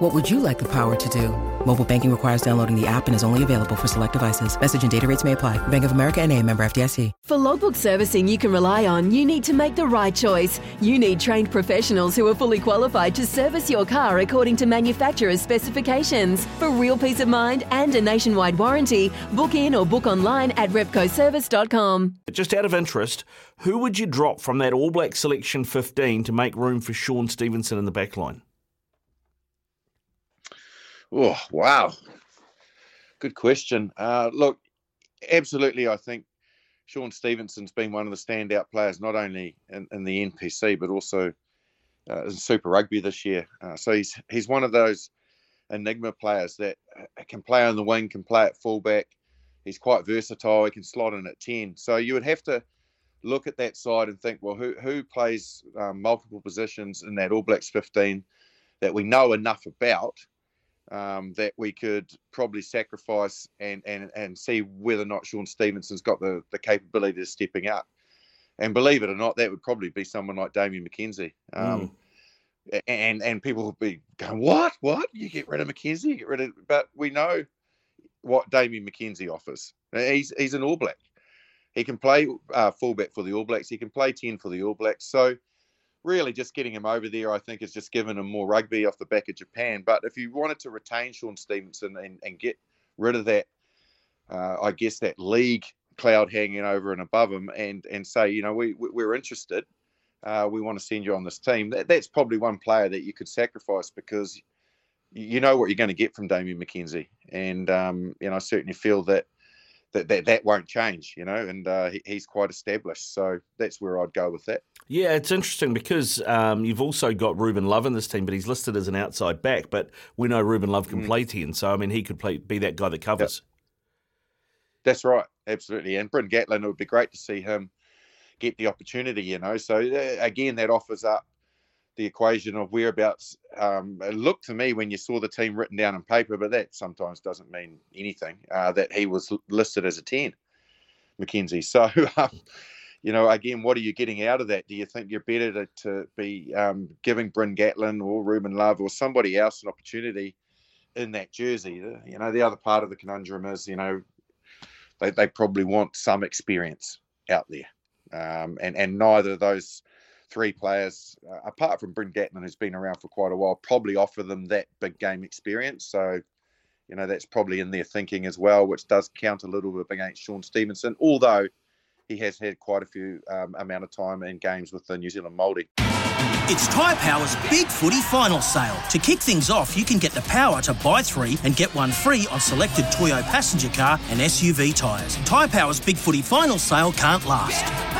What would you like the power to do? Mobile banking requires downloading the app and is only available for select devices. Message and data rates may apply. Bank of America and a member FDIC. For logbook servicing you can rely on, you need to make the right choice. You need trained professionals who are fully qualified to service your car according to manufacturer's specifications. For real peace of mind and a nationwide warranty, book in or book online at repcoservice.com. Just out of interest, who would you drop from that All Black selection 15 to make room for Shaun Stevenson in the back line? Oh, wow. Good question. Uh, look, absolutely, I think Shaun Stevenson's been one of the standout players, not only in, in the NPC, but also uh, in Super Rugby this year. Uh, so he's he's one of those enigma players that uh, can play on the wing, can play at fullback. He's quite versatile. He can slot in at 10. So you would have to look at that side and think, well, who, who plays um, multiple positions in that All Blacks 15 that we know enough about um, that we could probably sacrifice and, and, and see whether or not Shaun Stevenson's got the, the capability of stepping up. And believe it or not, that would probably be someone like Damian McKenzie. Um, mm. And and people would be going, what? What? You get rid of McKenzie? you Get rid of. But we know what Damian McKenzie offers. He's he's an All Black. He can play uh, fullback for the All Blacks. He can play ten for the All Blacks. So really just getting him over there, I think, has just given him more rugby off the back of Japan. But if you wanted to retain Shaun Stevenson and, and get rid of that, uh, I guess that league cloud hanging over and above him, and and say, you know, we, we are interested, uh, we want to send you on this team. That, that's probably one player that you could sacrifice because you know what you're going to get from Damian McKenzie, and um, you know, I certainly feel that that that, that won't change, you know, and uh, he, he's quite established. So that's where I'd go with that. Yeah, it's interesting because um, you've also got Ruben Love in this team, but he's listed as an outside back. But we know Ruben Love can mm. play ten, so I mean he could play be that guy that covers. Yep. That's right, absolutely. And Bryn Gatland, it would be great to see him get the opportunity, you know. So uh, again, that offers up the equation of whereabouts. Um, it looked to me when you saw the team written down on paper, but that sometimes doesn't mean anything. Uh, that he was listed as a ten, McKenzie. So, um, you know, again, what are you getting out of that? Do you think you're better to, to be um, giving Bryn Gatland or Ruben Love or somebody else an opportunity in that jersey? You know, the other part of the conundrum is, you know, they, they probably want some experience out there. Um, and, and neither of those three players, uh, apart from Bryn Gatland, who's been around for quite a while, probably offer them that big game experience. So, you know, that's probably in their thinking as well, which does count a little bit against Shaun Stevenson, although he has had quite a few um, amount of time in games with the New Zealand Māori. It's Tyre Power's Big Footy Final Sale. To kick things off, you can get the power to buy three and get one free on selected Toyo passenger car and SUV tyres. Tyre Power's Big Footy Final Sale can't last.